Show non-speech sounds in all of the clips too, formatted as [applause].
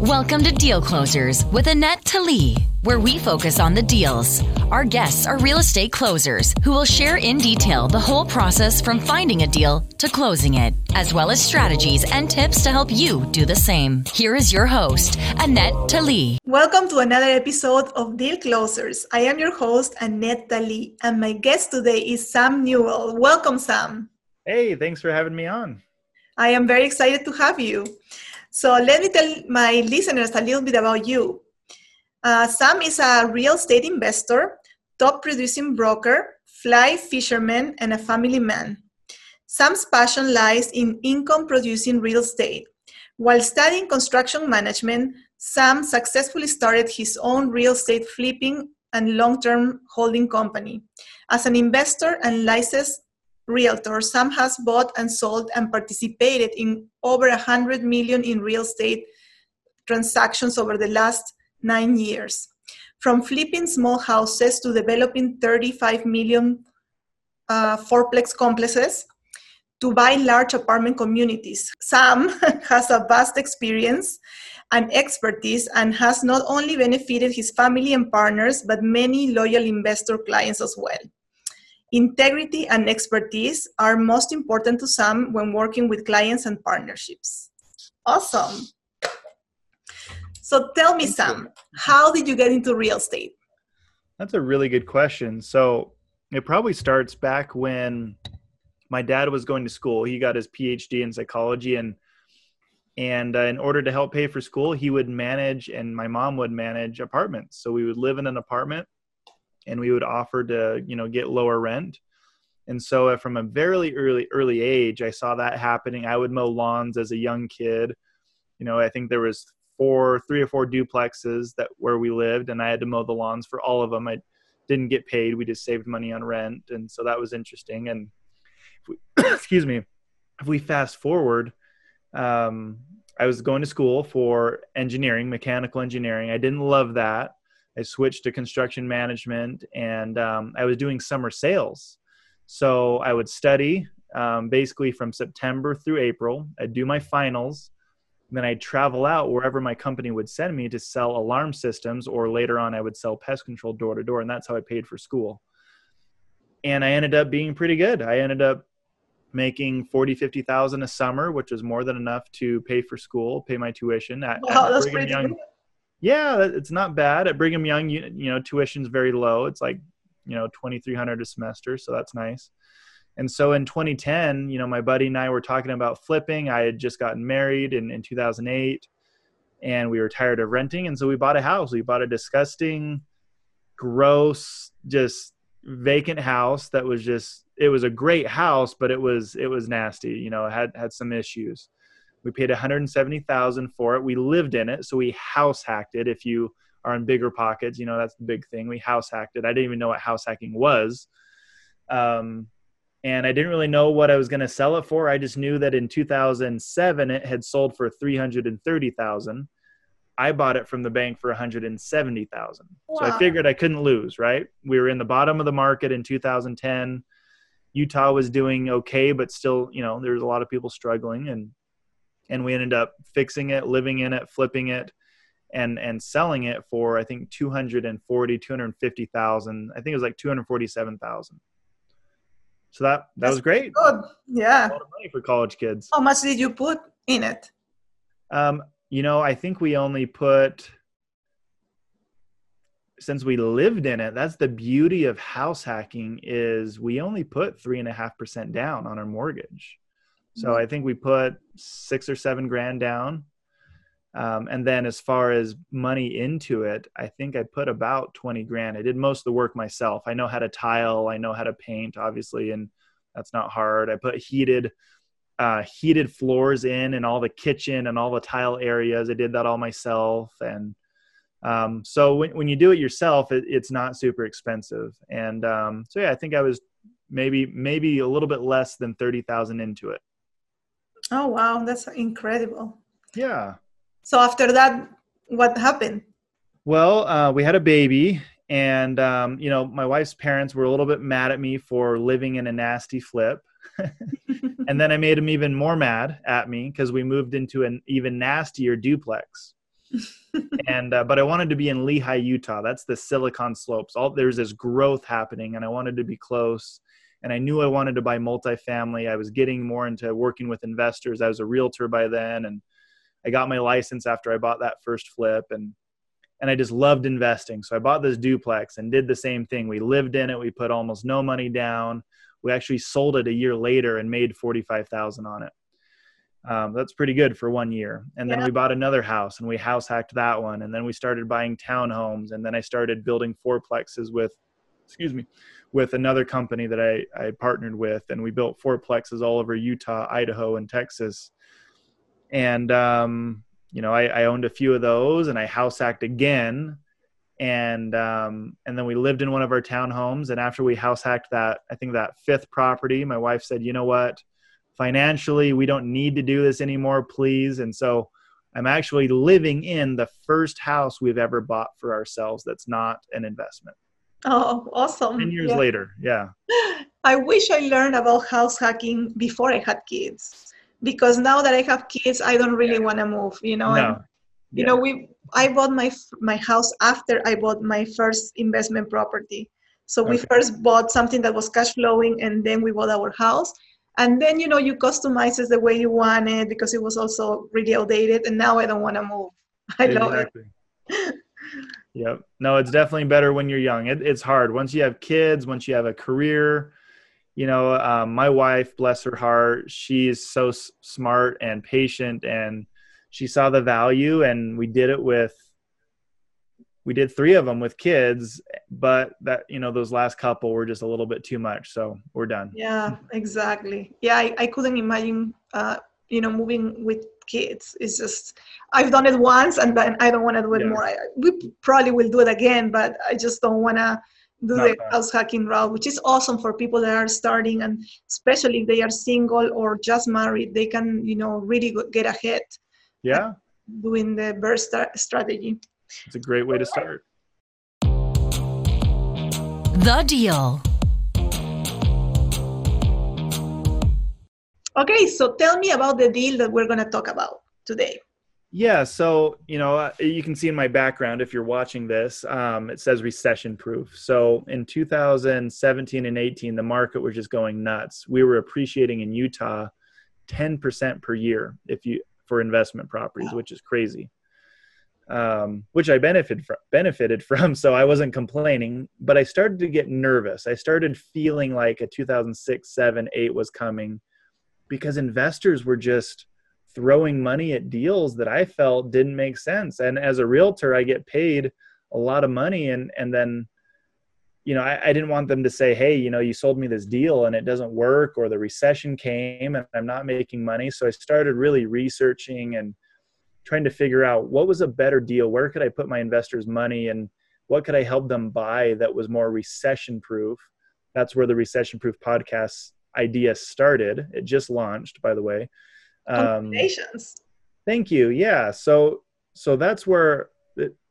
Welcome to Deal Closers with Annette Talley, where we focus on the deals. Our guests are real estate closers who will share in detail the whole process from finding a deal to closing it, as well as strategies and tips to help you do the same. Here is your host, Annette Talley. Welcome to another episode of Deal Closers. I am your host, Annette Talley, and my guest today is Sam Newell. Welcome, Sam. Hey, thanks for having me on. I am very excited to have you. So let me tell my listeners a little bit about you. Uh, Sam is a real estate investor, top producing broker, fly fisherman, and a family man. Sam's passion lies in income producing real estate. While studying construction management, Sam successfully started his own real estate flipping and long term holding company. As an investor and licensed realtor, Sam has bought and sold and participated in over 100 million in real estate transactions over the last nine years. From flipping small houses to developing 35 million uh, fourplex complexes to buy large apartment communities. Sam [laughs] has a vast experience and expertise and has not only benefited his family and partners, but many loyal investor clients as well. Integrity and expertise are most important to Sam when working with clients and partnerships. Awesome. So tell me, Sam, how did you get into real estate? That's a really good question. So it probably starts back when my dad was going to school. He got his PhD in psychology, and and uh, in order to help pay for school, he would manage, and my mom would manage apartments. So we would live in an apartment and we would offer to you know get lower rent. And so uh, from a very early early age i saw that happening. I would mow lawns as a young kid. You know i think there was four three or four duplexes that where we lived and i had to mow the lawns for all of them i didn't get paid. We just saved money on rent and so that was interesting. And we, [coughs] excuse me if we fast forward um, i was going to school for engineering mechanical engineering. I didn't love that I switched to construction management and um, I was doing summer sales. So I would study um, basically from September through April. I'd do my finals. Then I'd travel out wherever my company would send me to sell alarm systems, or later on, I would sell pest control door to door. And that's how I paid for school. And I ended up being pretty good. I ended up making 40, 50,000 a summer, which was more than enough to pay for school, pay my tuition at, wow, at that's Brigham Young. Yeah, it's not bad. At Brigham Young, you, you know, tuition's very low. It's like, you know, 2300 a semester, so that's nice. And so in 2010, you know, my buddy and I were talking about flipping. I had just gotten married in, in 2008 and we were tired of renting. And so we bought a house. We bought a disgusting, gross, just vacant house that was just, it was a great house, but it was, it was nasty, you know, had, had some issues. We paid 170,000 for it. We lived in it, so we house hacked it. If you are in BiggerPockets, you know that's the big thing. We house hacked it. I didn't even know what house hacking was, um, and I didn't really know what I was going to sell it for. I just knew that in 2007 it had sold for 330,000. I bought it from the bank for 170,000. Wow. So I figured I couldn't lose, right? We were in the bottom of the market in 2010. Utah was doing okay, but still, you know, there's a lot of people struggling and and we ended up fixing it, living in it, flipping it, and and selling it for I think 240, 250,000. I think it was like 247,000. So that that That's was great. Good. Yeah. A lot of money for college kids. How much did you put in it? Um, you know, I think we only put since we lived in it that's the beauty of house hacking is we only put three and a half percent down on our mortgage so mm-hmm. I think we put six or seven grand down. Um, and then as far as money into it, I think I put about 20 grand. I did most of the work myself. I know how to tile, I know how to paint, obviously, and that's not hard. I put heated uh, heated floors in and all the kitchen and all the tile areas. I did that all myself. And um, so when, when you do it yourself, it, it's not super expensive. And um, so yeah, I think I was maybe maybe a little bit less than 30,000 into it. Oh wow, that's incredible. Yeah. So after that, what happened? Well, uh, we had a baby, and um, you know, my wife's parents were a little bit mad at me for living in a nasty flip. [laughs] and then I made them even more mad at me because we moved into an even nastier duplex. [laughs] and uh, but I wanted to be in Lehi, Utah. That's the Silicon Slopes. All there's this growth happening, and I wanted to be close. And I knew I wanted to buy multifamily. I was getting more into working with investors. I was a realtor by then, and I got my license after I bought that first flip, and and I just loved investing. So I bought this duplex and did the same thing. We lived in it. We put almost no money down. We actually sold it a year later and made forty five thousand on it um, that's pretty good for one year. And then yeah. we bought another house and we house hacked that one. And then we started buying townhomes. And then I started building fourplexes with, excuse me, with another company that I, I partnered with. And we built fourplexes all over Utah, Idaho, and Texas. And, um, you know, I, I, owned a few of those and I house hacked again. And, um, and then we lived in one of our townhomes. And after we house hacked that, I think that fifth property, my wife said, you know what? financially we don't need to do this anymore please and so i'm actually living in the first house we've ever bought for ourselves that's not an investment oh awesome 10 years yeah. later yeah [gasps] i wish i learned about house hacking before i had kids because now that i have kids i don't really want to move you know no. you yeah. know we i bought my my house after i bought my first investment property so we okay. first bought something that was cash flowing and then we bought our house and then you know you customize it the way you want it because it was also really outdated and now i don't want to move [laughs] i love exactly. it [laughs] yep. No it's definitely better when you're young. It, it's hard. Once you have kids once you have a career you know um, my wife bless her heart she's so s- smart and patient and she saw the value and we did it with we did three of them with kids but that you know those last couple were just a little bit too much so we're done. Yeah exactly. Yeah i, I couldn't imagine uh, you know moving with kids it's just i've done it once and then i don't want to do it yeah. more I, we probably will do it again but i just don't want to do Not the bad. house hacking route which is awesome for people that are starting and especially if they are single or just married they can you know really get ahead yeah doing the burst strategy it's a great way to start. The Deal. Okay, so tell me about the deal that we're going to talk about today. Yeah, so you know, uh, you can see in my background if you're watching this, um, it says recession proof. So in 2017 and 18, the market was just going nuts. We were appreciating in Utah 10% per year if you for investment properties, wow. which is crazy um, which I benefited from, [laughs] benefited from. So I wasn't complaining, but I started to get nervous. I started feeling like a 2006, seven, eight was coming because investors were just throwing money at deals that I felt didn't make sense. And as a realtor, I get paid a lot of money, and and then you know I, I didn't want them to say, hey, you know, you sold me this deal and it doesn't work, or the recession came and I'm not making money. So I started really researching and trying to figure out what was a better deal where could i put my investors money and what could i help them buy that was more recession proof that's where the recession proof podcast idea started. It just launched by the way. Um, Congratulations. thank you. Yeah. So so that's where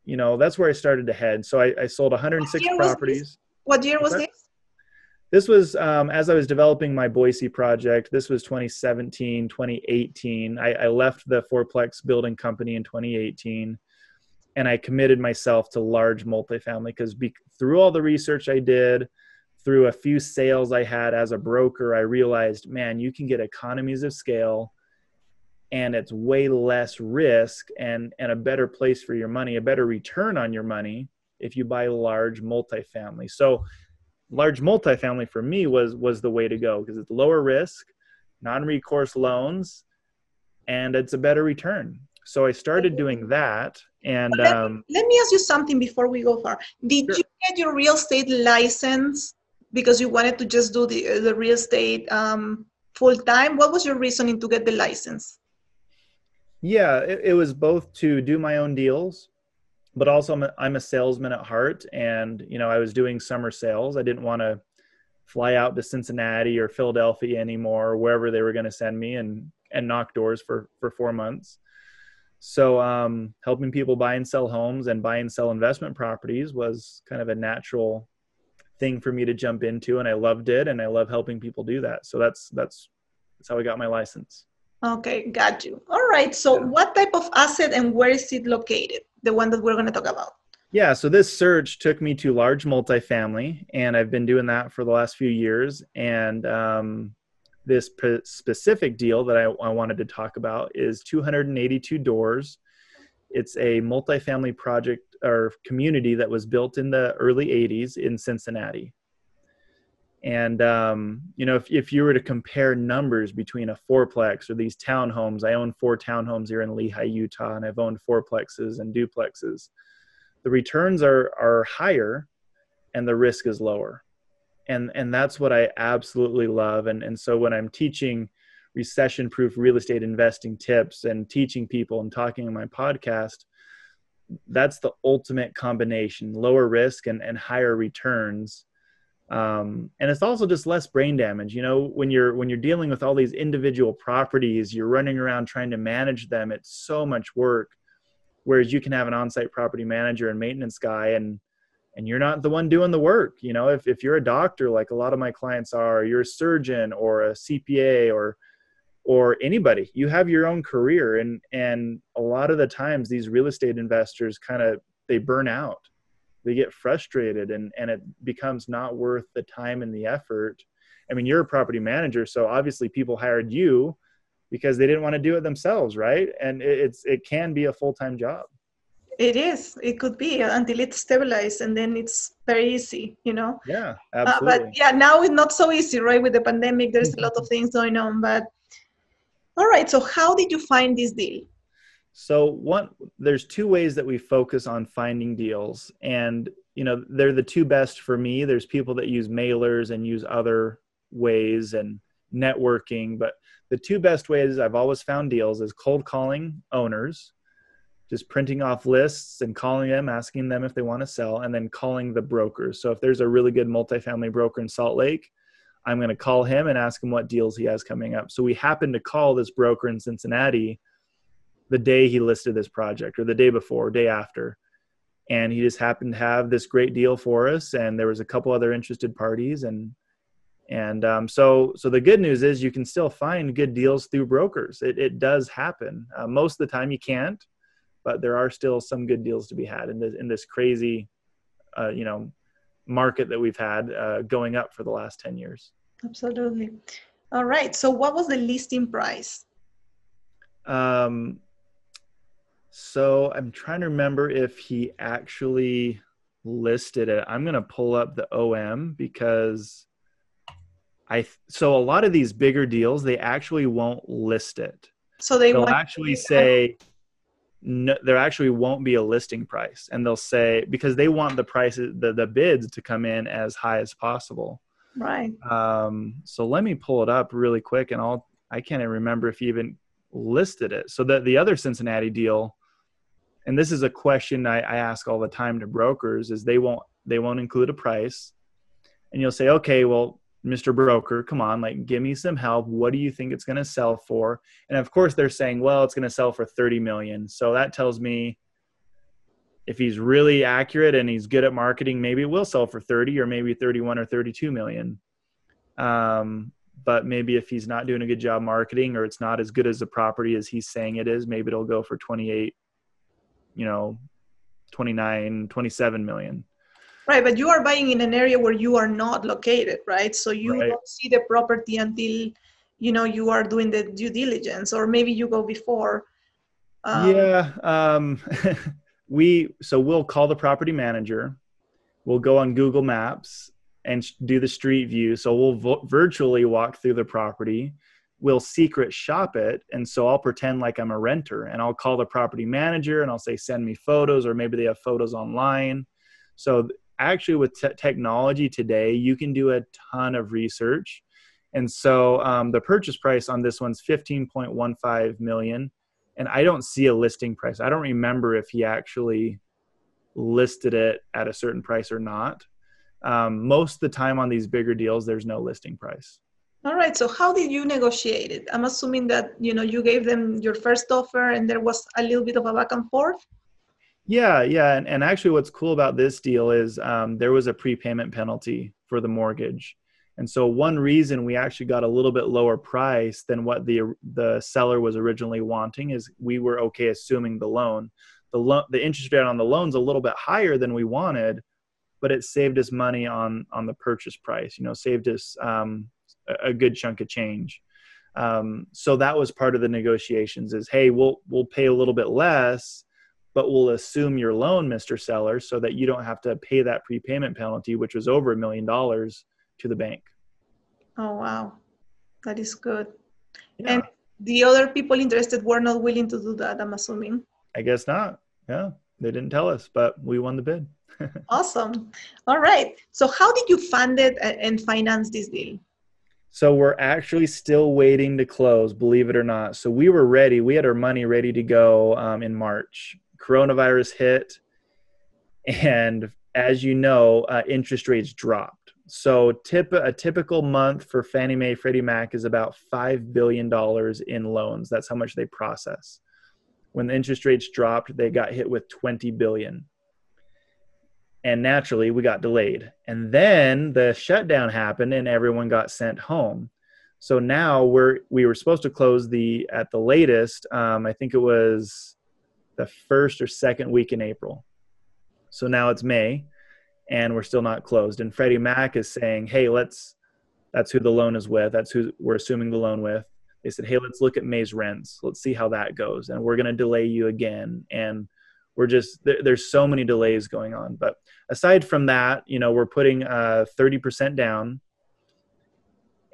you know that's where i started to head. So i, I sold 106 properties. What year was this? This was um, as I was developing my Boise project. This was 2017, 2018. I, I left the fourplex building company in 2018, and I committed myself to large multifamily because be- through all the research I did, through a few sales I had as a broker, I realized, man, you can get economies of scale and it's way less risk and and a better place for your money, a better return on your money if you buy large multifamily. So large multifamily for me was was the way to go because it's lower risk, non-recourse loans, and it's a better return. So I started doing that. And let, um, let me ask you something before we go far. Did sure. you get your real estate license because you wanted to just do the the real estate um, full time? What was your reasoning to get the license? Yeah, it, it was both to do my own deals but also I'm a, I'm a salesman at heart and you know i was doing summer sales i didn't want to fly out to cincinnati or philadelphia anymore or wherever they were going to send me and and knock doors for for four months so um, helping people buy and sell homes and buy and sell investment properties was kind of a natural thing for me to jump into and i loved it and i love helping people do that so that's that's that's how i got my license Okay, got you. All right. So, yeah. what type of asset and where is it located? The one that we're going to talk about. Yeah, so this search took me to large multifamily, and I've been doing that for the last few years. And um, this p- specific deal that I, I wanted to talk about is 282 doors. It's a multifamily project or community that was built in the early 80s in Cincinnati. And um, you know, if if you were to compare numbers between a fourplex or these townhomes, I own four townhomes here in Lehi, Utah, and I've owned fourplexes and duplexes. The returns are are higher, and the risk is lower, and and that's what I absolutely love. And and so when I'm teaching recession-proof real estate investing tips and teaching people and talking in my podcast, that's the ultimate combination: lower risk and and higher returns. Um, and it's also just less brain damage you know when you're when you're dealing with all these individual properties you're running around trying to manage them it's so much work. Whereas you can have an on-site property manager and maintenance guy and and you're not the one doing the work you know? If, if you're a doctor like a lot of my clients are you're a surgeon or a cpa or or anybody. You have your own career and and a lot of the times these real estate investors kind of they burn out. They get frustrated and and it becomes not worth the time and the effort. I mean you're a property manager so obviously people hired you because they didn't want to do it themselves right? And it's it can be a full-time job. It is. It could be until it's stabilized and then it's very easy you know? Yeah absolutely. Uh, but yeah now it's not so easy right with the pandemic. There's a lot of [laughs] things going on but all right so how did you find this deal so one, there's two ways that we focus on finding deals, and you know they're the two best for me. There's people that use mailers and use other ways and networking, but the two best ways I've always found deals is cold calling owners, just printing off lists and calling them, asking them if they want to sell, and then calling the brokers. So if there's a really good multifamily broker in Salt Lake, I'm going to call him and ask him what deals he has coming up. So we happen to call this broker in Cincinnati the day he listed this project or the day before, day after. And he just happened to have this great deal for us, and there was a couple other interested parties, and and um, so so the good news is you can still find good deals through brokers. It it does happen. Uh, most of the time you can't, but there are still some good deals to be had in this in this crazy, uh, you know, market that we've had uh, going up for the last ten years. Absolutely. All right. So what was the listing price? Um, so I'm trying to remember if he actually listed it. I'm going to pull up the OM because I so a lot of these bigger deals they actually won't list it. So they will actually say no, there actually won't be a listing price, and they'll say because they want the prices the the bids to come in as high as possible. Right. Um, so let me pull it up really quick, and I'll I can't even remember if you even listed it. So that the other Cincinnati deal and this is a question I, I ask all the time to brokers is they won't they won't include a price and you'll say okay well mr broker come on like give me some help. What do you think it's going to sell for? And of course they're saying well it's going to sell for 30 million. So that tells me if he's really accurate and he's good at marketing maybe it will sell for 30 or maybe 31 or 32 million. Um, but maybe if he's not doing a good job marketing or it's not as good as the property as he's saying it is maybe it'll go for 28 you know 29 27 million right but you are buying in an area where you are not located right? So you right. don't see the property until you know you are doing the due diligence or maybe you go before um, yeah um, [laughs] we so we'll call the property manager. We'll go on google maps and do the street view. So we'll vo- virtually walk through the property. We'll secret shop it and so i'll pretend like i'm a renter and i'll call the property manager and i'll say send me photos or maybe they have photos online. So actually with te- technology today you can do a ton of research and so um, the purchase price on this one's 15.15 million and i don't see a listing price i don't remember if he actually listed it at a certain price or not um, most of the time on these bigger deals there's no listing price all right. So how did you negotiate it? I'm assuming that you know you gave them your first offer, and there was a little bit of a back and forth. Yeah, yeah, and, and actually, what's cool about this deal is um, there was a prepayment penalty for the mortgage, And so one reason we actually got a little bit lower price than what the the seller was originally wanting is we were okay assuming the loan. The loan the interest rate on the loan's a little bit higher than we wanted, but it saved us money on on the purchase price. You know, saved us um, a, a good chunk of change. Um, so that was part of the negotiations. Is hey, we'll we'll pay a little bit less, but we'll assume your loan, Mister Seller, so that you don't have to pay that prepayment penalty, which was over a million dollars to the bank. Oh, wow. That is good. Yeah. And the other people interested were not willing to do that, I'm assuming. I guess not. Yeah, they didn't tell us, but we won the bid. [laughs] awesome. All right. So, how did you fund it and finance this deal? So, we're actually still waiting to close, believe it or not. So, we were ready. We had our money ready to go um, in March. Coronavirus hit. And as you know, uh, interest rates dropped. So tip, a typical month for Fannie Mae, Freddie Mac is about $5 billion in loans. That's how much they process. When the interest rates dropped, they got hit with 20 billion. And naturally, we got delayed. And then the shutdown happened and everyone got sent home. So now we're we were supposed to close the at the latest. Um, I think it was the first or second week in April. So now it's May and we're still not closed. And Freddie Mac is saying, hey, let's, that's who the loan is with. That's who we're assuming the loan with. They said, hey, let's look at May's rents. Let's see how that goes. And we're going to delay you again. And we're just, there, there's so many delays going on. But aside from that, you know, we're putting uh, 30% down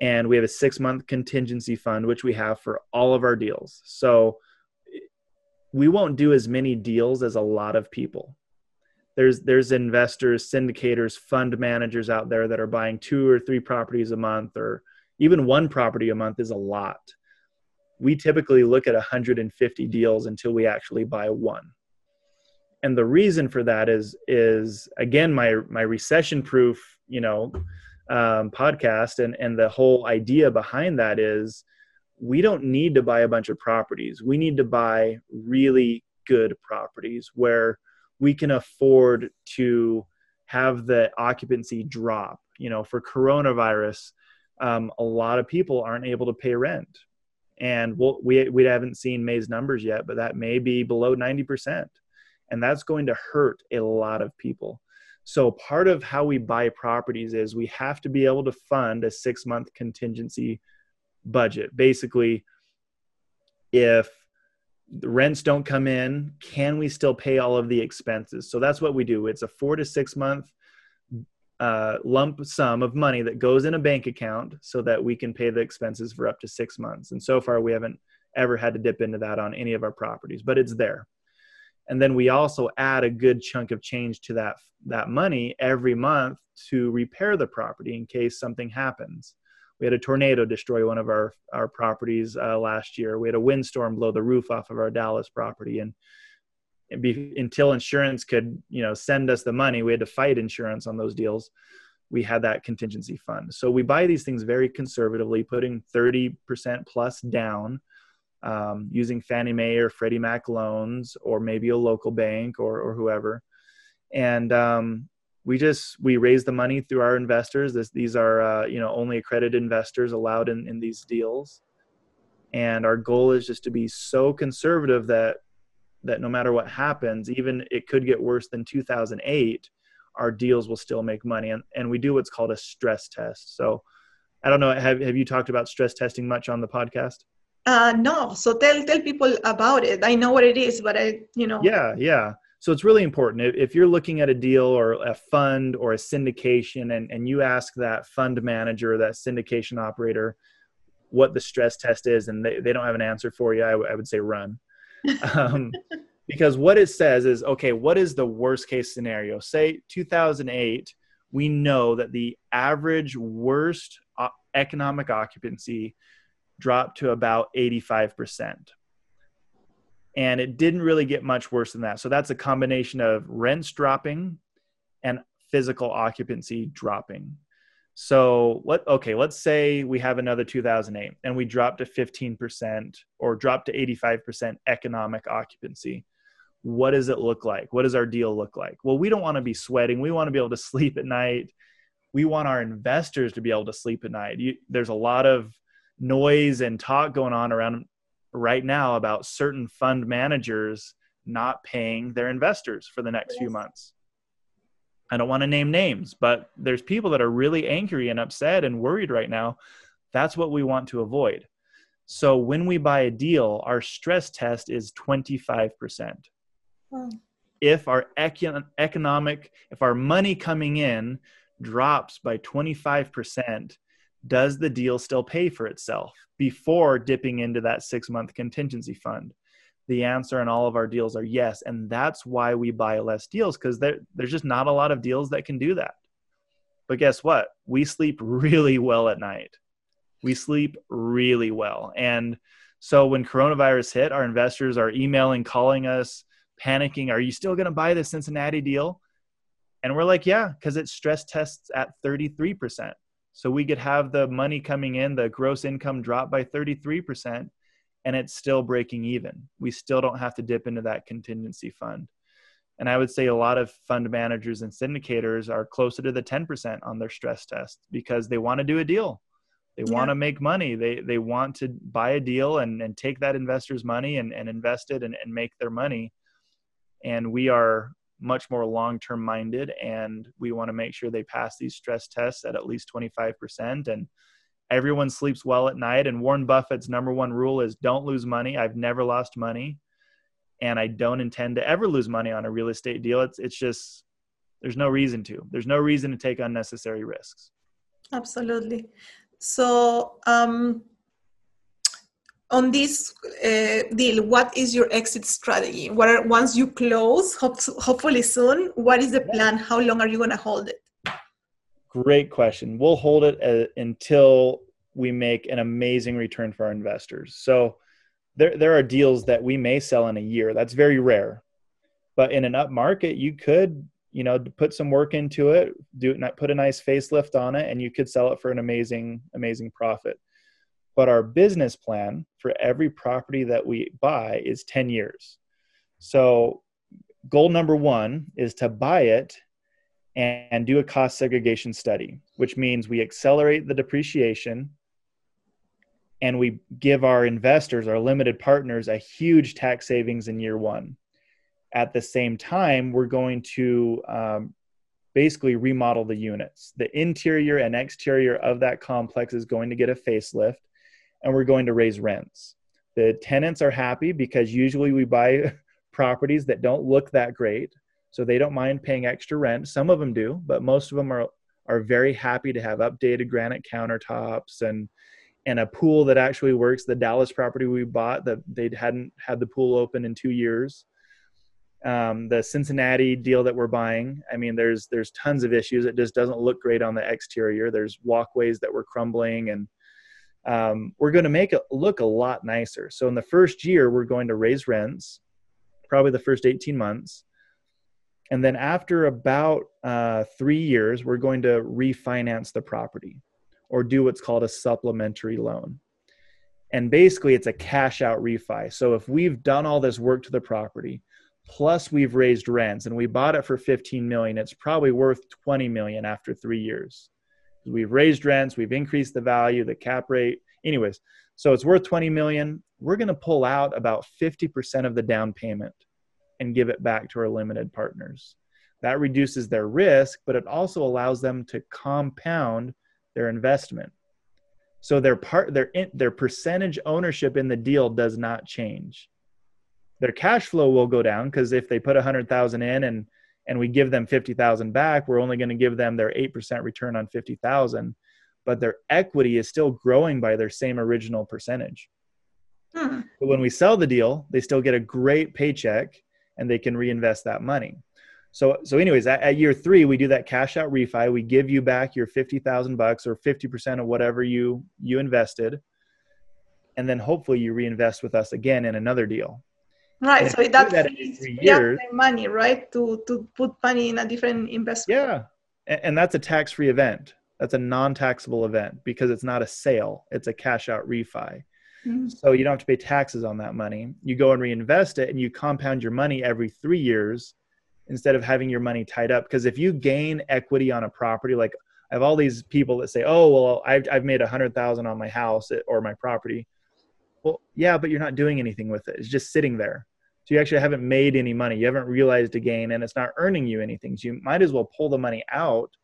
and we have a six month contingency fund, which we have for all of our deals. So we won't do as many deals as a lot of people. There's there's investors syndicators fund managers out there that are buying two or three properties a month or even one property a month is a lot. We typically look at 150 deals until we actually buy one. And the reason for that is is again my my recession proof you know um, podcast and and the whole idea behind that is we don't need to buy a bunch of properties we need to buy really good properties where we can afford to have the occupancy drop. You know, for coronavirus, um, a lot of people aren't able to pay rent, and we'll, we we haven't seen May's numbers yet, but that may be below ninety percent, and that's going to hurt a lot of people. So part of how we buy properties is we have to be able to fund a six month contingency budget. Basically, if the rents don't come in can we still pay all of the expenses? So that's what we do. It's a four to six month uh, lump sum of money that goes in a bank account so that we can pay the expenses for up to six months. And so far we haven't ever had to dip into that on any of our properties but it's there. And then we also add a good chunk of change to that that money every month to repair the property in case something happens we had a tornado destroy one of our our properties uh, last year. We had a windstorm blow the roof off of our Dallas property, and be, until insurance could you know send us the money, we had to fight insurance on those deals. We had that contingency fund. So we buy these things very conservatively, putting 30% plus down, um, using Fannie Mae or Freddie Mac loans, or maybe a local bank or, or whoever. And um, we just we raise the money through our investors. This, these are uh, you know only accredited investors allowed in, in these deals. And our goal is just to be so conservative that that no matter what happens even it could get worse than 2008 our deals will still make money. And, and we do what's called a stress test. So i don't know have, have you talked about stress testing much on the podcast? Uh, no. So tell tell people about it. I know what it is but i you know. Yeah yeah so it's really important if you're looking at a deal or a fund or a syndication and, and you ask that fund manager, that syndication operator, what the stress test is, and they, they don't have an answer for you, I, w- I would say run. [laughs] um, because what it says is okay, what is the worst case scenario? Say 2008, we know that the average worst economic occupancy dropped to about 85% and it didn't really get much worse than that. So that's a combination of rents dropping and physical occupancy dropping. So let okay, let's say we have another 2008 and we drop to 15% or drop to 85% economic occupancy. What does it look like? What does our deal look like? Well, we don't want to be sweating. We want to be able to sleep at night. we want our investors to be able to sleep at night. You, there's a lot of noise and talk going on around right now about certain fund managers not paying their investors for the next yes. few months. I don't want to name names, but there's people that are really angry and upset and worried right now. That's what we want to avoid. So when we buy a deal, our stress test is 25%. Hmm. If our econ- economic, if our money coming in drops by 25%, does the deal still pay for itself before dipping into that six month contingency fund? The answer in all of our deals are yes. And that's why we buy less deals because there, there's just not a lot of deals that can do that. But guess what? We sleep really well at night. We sleep really well. And so when coronavirus hit, our investors are emailing, calling us, panicking. Are you still going to buy the Cincinnati deal? And we're like, yeah, because it stress tests at 33%. So we could have the money coming in, the gross income drop by 33%, and it's still breaking even. We still don't have to dip into that contingency fund. And I would say a lot of fund managers and syndicators are closer to the 10% on their stress test because they want to do a deal. They yeah. want to make money. They they want to buy a deal and, and take that investor's money and, and invest it and, and make their money. And we are much more long term minded and we want to make sure they pass these stress tests at at least 25% and everyone sleeps well at night and warren buffett's number one rule is don't lose money. I've never lost money and i don't intend to ever lose money on a real estate deal. It's it's just there's no reason to. There's no reason to take unnecessary risks. Absolutely. So um on this uh, deal, what is your exit strategy? What are, once you close, hope, hopefully soon, what is the plan? How long are you going to hold it? Great question. We'll hold it uh, until we make an amazing return for our investors. So there, there are deals that we may sell in a year. That's very rare. But in an up market, you could, you know, put some work into it, do put a nice facelift on it, and you could sell it for an amazing, amazing profit but our business plan for every property that we buy is 10 years. So, goal number one is to buy it and do a cost segregation study, which means we accelerate the depreciation and we give our investors, our limited partners, a huge tax savings in year one. At the same time, we're going to um, basically remodel the units. The interior and exterior of that complex is going to get a facelift and we're going to raise rents. The tenants are happy because usually we buy [laughs] properties that don't look that great, so they don't mind paying extra rent. Some of them do, but most of them are are very happy to have updated granite countertops and and a pool that actually works. The Dallas property we bought that they hadn't had the pool open in two years. Um, the Cincinnati deal that we're buying, I mean, there's there's tons of issues. It just doesn't look great on the exterior. There's walkways that were crumbling and um, we're going to make it look a lot nicer. So in the first year, we're going to raise rents, probably the first 18 months. And then after about uh, three years, we're going to refinance the property or do what's called a supplementary loan. And basically, it's a cash out refi. So if we've done all this work to the property, plus we've raised rents and we bought it for 15 million, it's probably worth 20 million after three years we've raised rents, we've increased the value, the cap rate. Anyways, so it's worth 20 million. We're going to pull out about 50% of the down payment and give it back to our limited partners. That reduces their risk, but it also allows them to compound their investment. So their part their their percentage ownership in the deal does not change. Their cash flow will go down because if they put 100,000 in and and we give them 50,000 back, we're only going to give them their 8% return on 50,000, but their equity is still growing by their same original percentage. Hmm. But when we sell the deal, they still get a great paycheck and they can reinvest that money. So, so anyways, at, at year three, we do that cash out refi. We give you back your 50,000 bucks or 50% of whatever you, you invested. And then hopefully you reinvest with us again in another deal. Right. So that, that years, money, right? To to put money in a different investment. Yeah. And, and that's a tax-free event. That's a non-taxable event because it's not a sale. It's a cash out refi. Mm-hmm. So you don't have to pay taxes on that money. You go and reinvest it and you compound your money every three years instead of having your money tied up. Because if you gain equity on a property, like I have all these people that say, "Oh, well, I've I've made a hundred thousand on my house or my property." Well, yeah, but you're not doing anything with it. It's just sitting there. So you actually haven't made any money. You haven't realized a gain, and it's not earning you anything. So you might as well pull the money out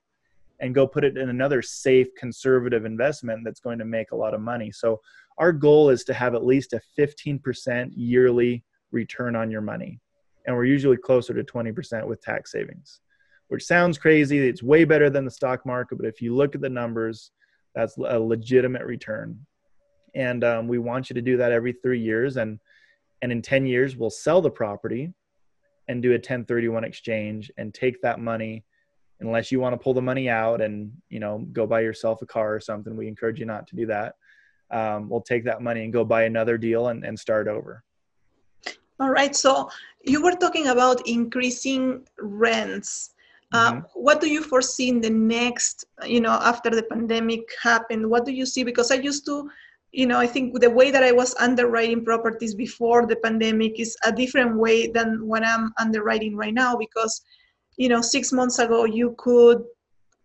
and go put it in another safe, conservative investment that's going to make a lot of money. So our goal is to have at least a 15% yearly return on your money, and we're usually closer to 20% with tax savings which sounds crazy. It's way better than the stock market, but if you look at the numbers, that's a legitimate return. And um, we want you to do that every three years. And and in 10 years, we'll sell the property and do a 1031 exchange and take that money unless you want to pull the money out and you know go buy yourself a car or something we encourage you not to do that um, we'll take that money and go buy another deal and, and start over all right so you were talking about increasing rents uh, mm-hmm. What do you foresee in the next, you know, after the pandemic happened? What do you see? Because I used to, you know, I think the way that I was underwriting properties before the pandemic is a different way than what I'm underwriting right now. Because, you know, six months ago you could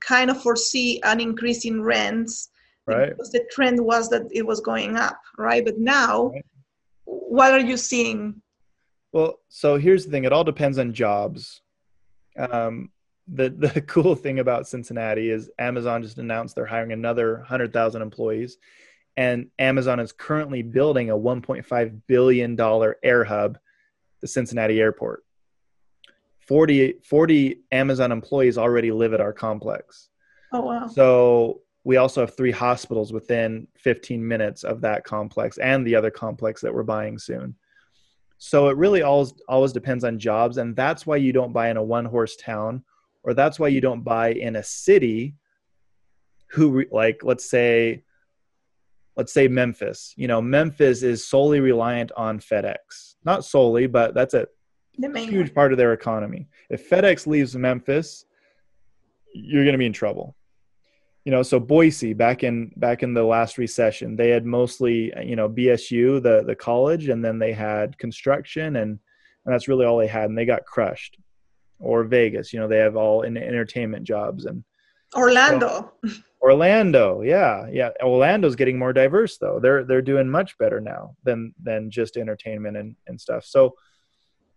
kind of foresee an increase in rents right. because the trend was that it was going up, right? But now, right. what are you seeing? Well, so here's the thing: it all depends on jobs. Um, the the [laughs] cool thing about Cincinnati is Amazon just announced they're hiring another 100,000 employees and Amazon is currently building a 1.5 billion dollar air hub the Cincinnati airport. 40 40 Amazon employees already live at our complex. Oh wow. So we also have three hospitals within 15 minutes of that complex and the other complex that we're buying soon. So it really always always depends on jobs and that's why you don't buy in a one horse town or that's why you don't buy in a city who like let's say let's say Memphis. You know, Memphis is solely reliant on FedEx. Not solely, but that's a huge one. part of their economy. If FedEx leaves Memphis, you're going to be in trouble. You know, so Boise back in back in the last recession, they had mostly you know BSU, the the college, and then they had construction, and and that's really all they had, and they got crushed or Vegas. You know, they have all in entertainment jobs and Orlando. So, Orlando, yeah, yeah. Orlando's getting more diverse though. They're they're doing much better now than than just entertainment and and stuff. So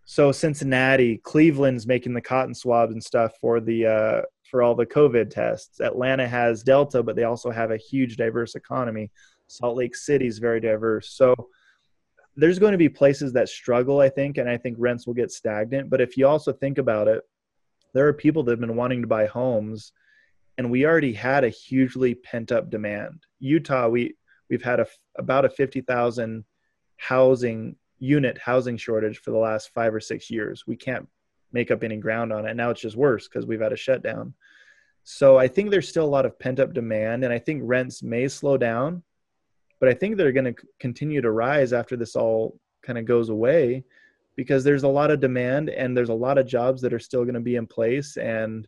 so Cincinnati, Cleveland's making the cotton swabs and stuff for the uh, for all the COVID tests. Atlanta has Delta, but they also have a huge diverse economy. Salt Lake City's very diverse. So there's going to be places that struggle, I think, and I think rents will get stagnant. But if you also think about it, there are people that have been wanting to buy homes, and we already had a hugely pent up demand. Utah, we we've had a about a fifty thousand housing unit housing shortage for the last five or six years. We can't make up any ground on it. Now it's just worse because we've had a shutdown. So I think there's still a lot of pent up demand, and I think rents may slow down but I think they're going to continue to rise after this all kind of goes away because there's a lot of demand and there's a lot of jobs that are still going to be in place and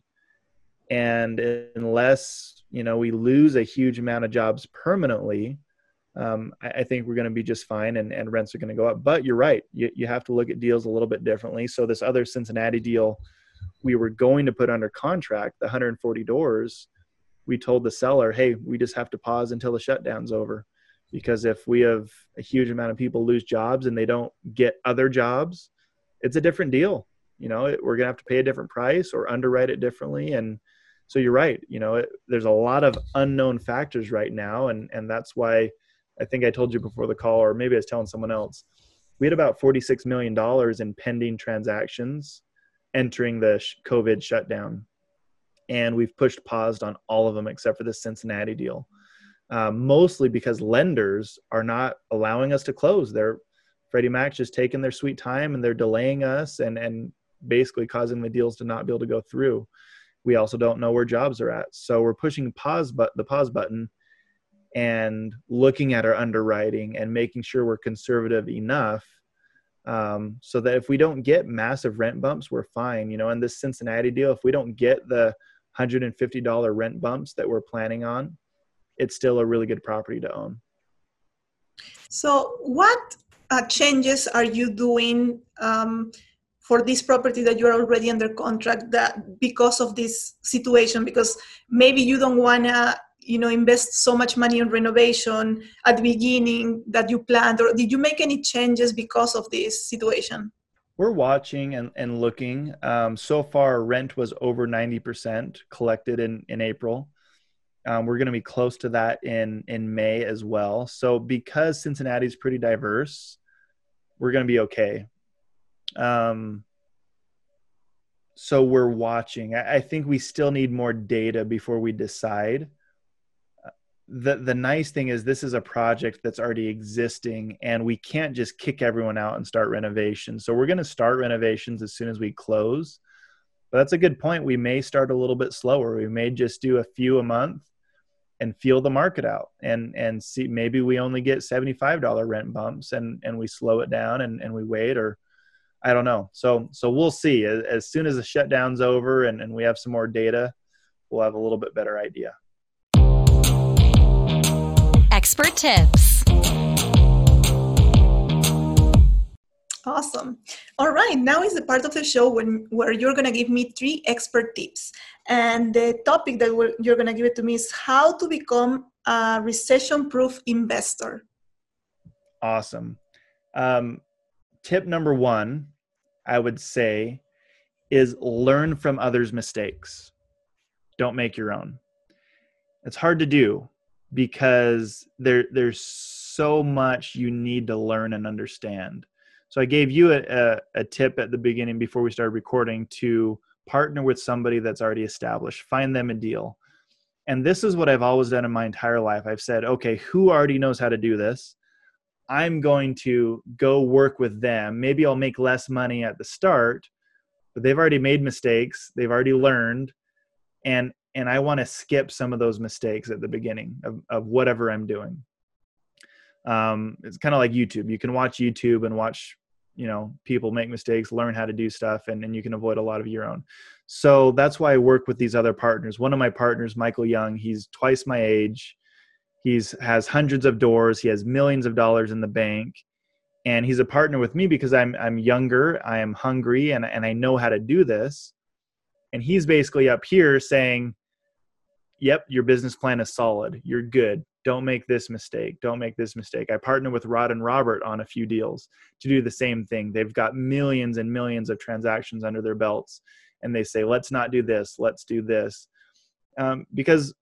and unless you know we lose a huge amount of jobs permanently um, I, I, think we're going to be just fine and, and rents are going to go up. But you're right. You, you have to look at deals a little bit differently. So this other cincinnati deal we were going to put under contract the 140 doors we told the seller hey we just have to pause until the shutdown's over. Because if we have a huge amount of people lose jobs and they don't get other jobs it's a different deal. You know we're going to have to pay a different price or underwrite it differently. And so you're right you know it, there's a lot of unknown factors right now and and that's why i think i told you before the call or maybe i was telling someone else we had about 46 million dollars in pending transactions entering the covid shutdown and we've pushed paused on all of them except for the cincinnati deal uh, mostly because lenders are not allowing us to close. They're Freddie Mac's just taking their sweet time and they're delaying us and and basically causing the deals to not be able to go through. We also don't know where jobs are at, so we're pushing pause but the pause button and looking at our underwriting and making sure we're conservative enough um, so that if we don't get massive rent bumps, we're fine. You know, in this Cincinnati deal, if we don't get the $150 rent bumps that we're planning on, it's still a really good property to own. So, what uh, changes are you doing um, for this property that you're already under contract that because of this situation because maybe you don't want to you know invest so much money in renovation at the beginning that you planned or did you make any changes because of this situation? We're watching and, and looking. Um, so far rent was over 90% collected in, in april. Um, we're going to be close to that in in may as well. So because cincinnati's pretty diverse we're going to be okay um, so we're watching. I, I think we still need more data before we decide. The the nice thing is this is a project that's already existing and we can't just kick everyone out and start renovations. So we're going to start renovations as soon as we close. But that's a good point. We may start a little bit slower. We may just do a few a month and feel the market out and and see maybe we only get $75 rent bumps and and we slow it down and, and we wait or i don't know so so we'll see as, as soon as the shutdown's over and, and we have some more data we'll have a little bit better idea expert tips. Awesome. All right, now is the part of the show when where you're going to give me three expert tips. And the topic that you're going to give it to me is how to become a recession-proof investor. Awesome. Um, tip number one, I would say, is learn from others' mistakes. Don't make your own. It's hard to do because there there's so much you need to learn and understand. So I gave you a, a, a, tip at the beginning before we started recording to partner with somebody that's already established, find them a deal. And this is what I've always done in my entire life. I've said, okay, who already knows how to do this? I'm going to go work with them. Maybe I'll make less money at the start, but they've already made mistakes, they've already learned, and and I want to skip some of those mistakes at the beginning of, of whatever I'm doing. Um, it's kind of like YouTube. You can watch YouTube and watch, you know, people make mistakes, learn how to do stuff, and, and you can avoid a lot of your own. So that's why I work with these other partners. One of my partners, Michael Young, he's twice my age. He's has hundreds of doors. He has millions of dollars in the bank, and he's a partner with me because I'm I'm younger, I am hungry, and and I know how to do this. And he's basically up here saying, yep, your business plan is solid. You're good. Don't make this mistake. Don't make this mistake. I partner with Rod and Robert on a few deals to do the same thing. They've got millions and millions of transactions under their belts. And they say, let's not do this. Let's do this. Um, because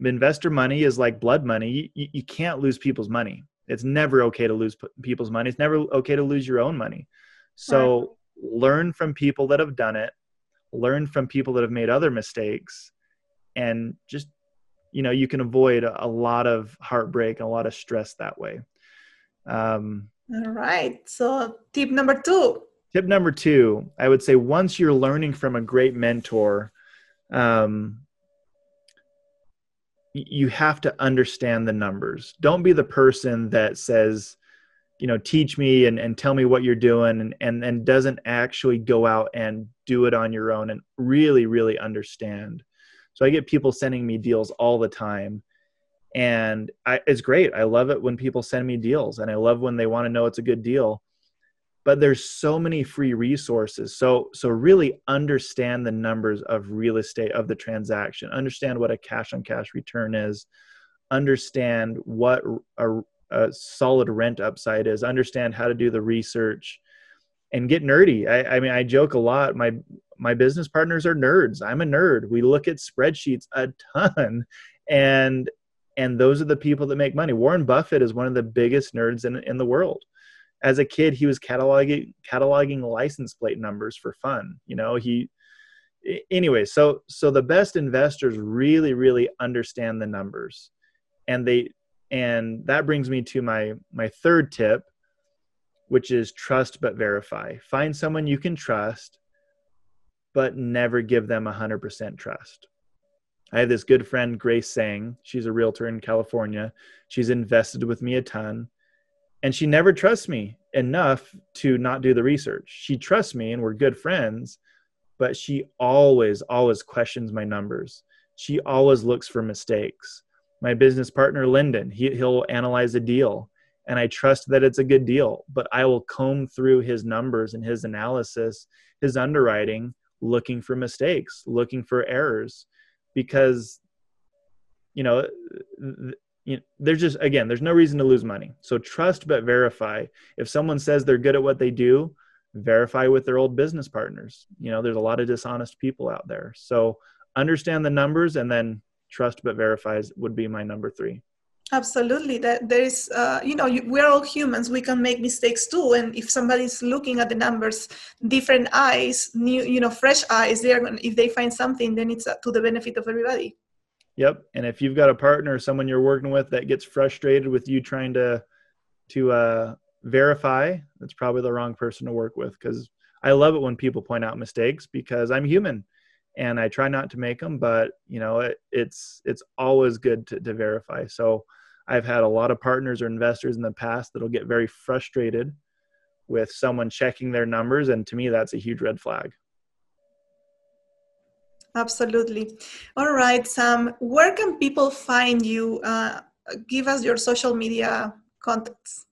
investor money is like blood money. You, you can't lose people's money. It's never okay to lose people's money. It's never okay to lose your own money. So right. learn from people that have done it, learn from people that have made other mistakes, and just you know you can avoid a, lot of heartbreak and a lot of stress that way um, all right so tip number two tip number two i would say once you're learning from a great mentor um, you have to understand the numbers don't be the person that says you know teach me and, and tell me what you're doing and, and and doesn't actually go out and do it on your own and really really understand so I get people sending me deals all the time. And I, it's great. I love it when people send me deals and I love when they want to know it's a good deal. But there's so many free resources. So so really understand the numbers of real estate of the transaction. Understand what a cash on cash return is. Understand what a, a solid rent upside is. Understand how to do the research and get nerdy. I, I, mean, I joke a lot. My my business partners are nerds. I'm a nerd. We look at spreadsheets a ton, and and those are the people that make money. Warren Buffett is one of the biggest nerds in in the world. As a kid, he was cataloging cataloging license plate numbers for fun. You know, he anyway. So so the best investors really really understand the numbers, and they and that brings me to my my third tip which is trust but verify. Find someone you can trust, but never give them 100% trust. I have this good friend, Grace Sang. She's a realtor in California. She's invested with me a ton, and she never trusts me enough to not do the research. She trusts me, and we're good friends, but she always, always questions my numbers. She always looks for mistakes. My business partner, Lyndon, he, he'll analyze a deal and I trust that it's a good deal. But I will comb through his numbers and his analysis, his underwriting, looking for mistakes, looking for errors, because you know, you know, there's just again, there's no reason to lose money. So trust but verify. If someone says they're good at what they do, verify with their old business partners. You know, there's a lot of dishonest people out there. So understand the numbers and then trust but verifies would be my number three absolutely that there is uh, you know we're all humans we can make mistakes too and if somebody's looking at the numbers different eyes new you know fresh eyes they're if they find something then it's to the benefit of everybody yep and if you've got a partner or someone you're working with that gets frustrated with you trying to to uh, verify that's probably the wrong person to work with because i love it when people point out mistakes because i'm human and I try not to make them, but you know, it, it's it's always good to, to verify. So I've had a lot of partners or investors in the past that'll get very frustrated with someone checking their numbers, and to me, that's a huge red flag. Absolutely. All right, Sam. Where can people find you? Uh, give us your social media contacts.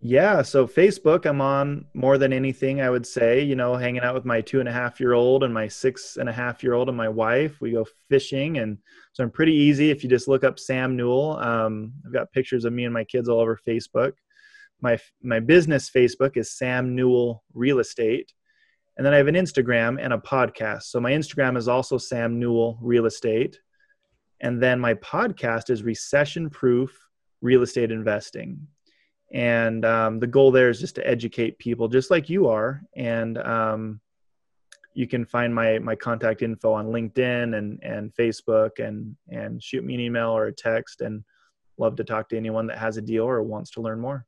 Yeah, so Facebook, I'm on more than anything, I would say. You know, hanging out with my two and a half year old and my six and a half year old and my wife. We go fishing, and so I'm pretty easy if you just look up Sam Newell. Um, I've got pictures of me and my kids all over Facebook. My my business Facebook is Sam Newell Real Estate, and then I have an Instagram and a podcast. So my Instagram is also Sam Newell Real Estate, and then my podcast is Recession Proof Real Estate Investing. And um, the goal there is just to educate people just like you are. And um, you can find my my contact info on linkedin and and facebook and and shoot me an email or a text and love to talk to anyone that has a deal or wants to learn more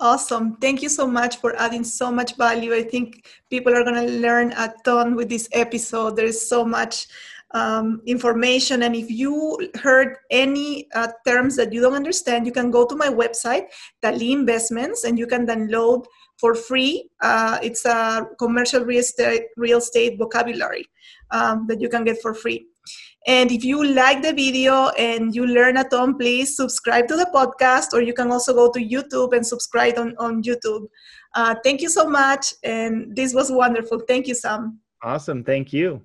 awesome thank you so much for adding so much value i think people are going to learn a ton with this episode there's so much um, information. And if you heard any uh, terms that you don't understand, you can go to my website, Tali Investments, and you can download for free. Uh, it's a commercial real estate, real estate vocabulary um, that you can get for free. And if you like the video and you learn a ton, please subscribe to the podcast, or you can also go to YouTube and subscribe on, on YouTube. Uh, thank you so much. And this was wonderful. Thank you, Sam. Awesome. Thank you.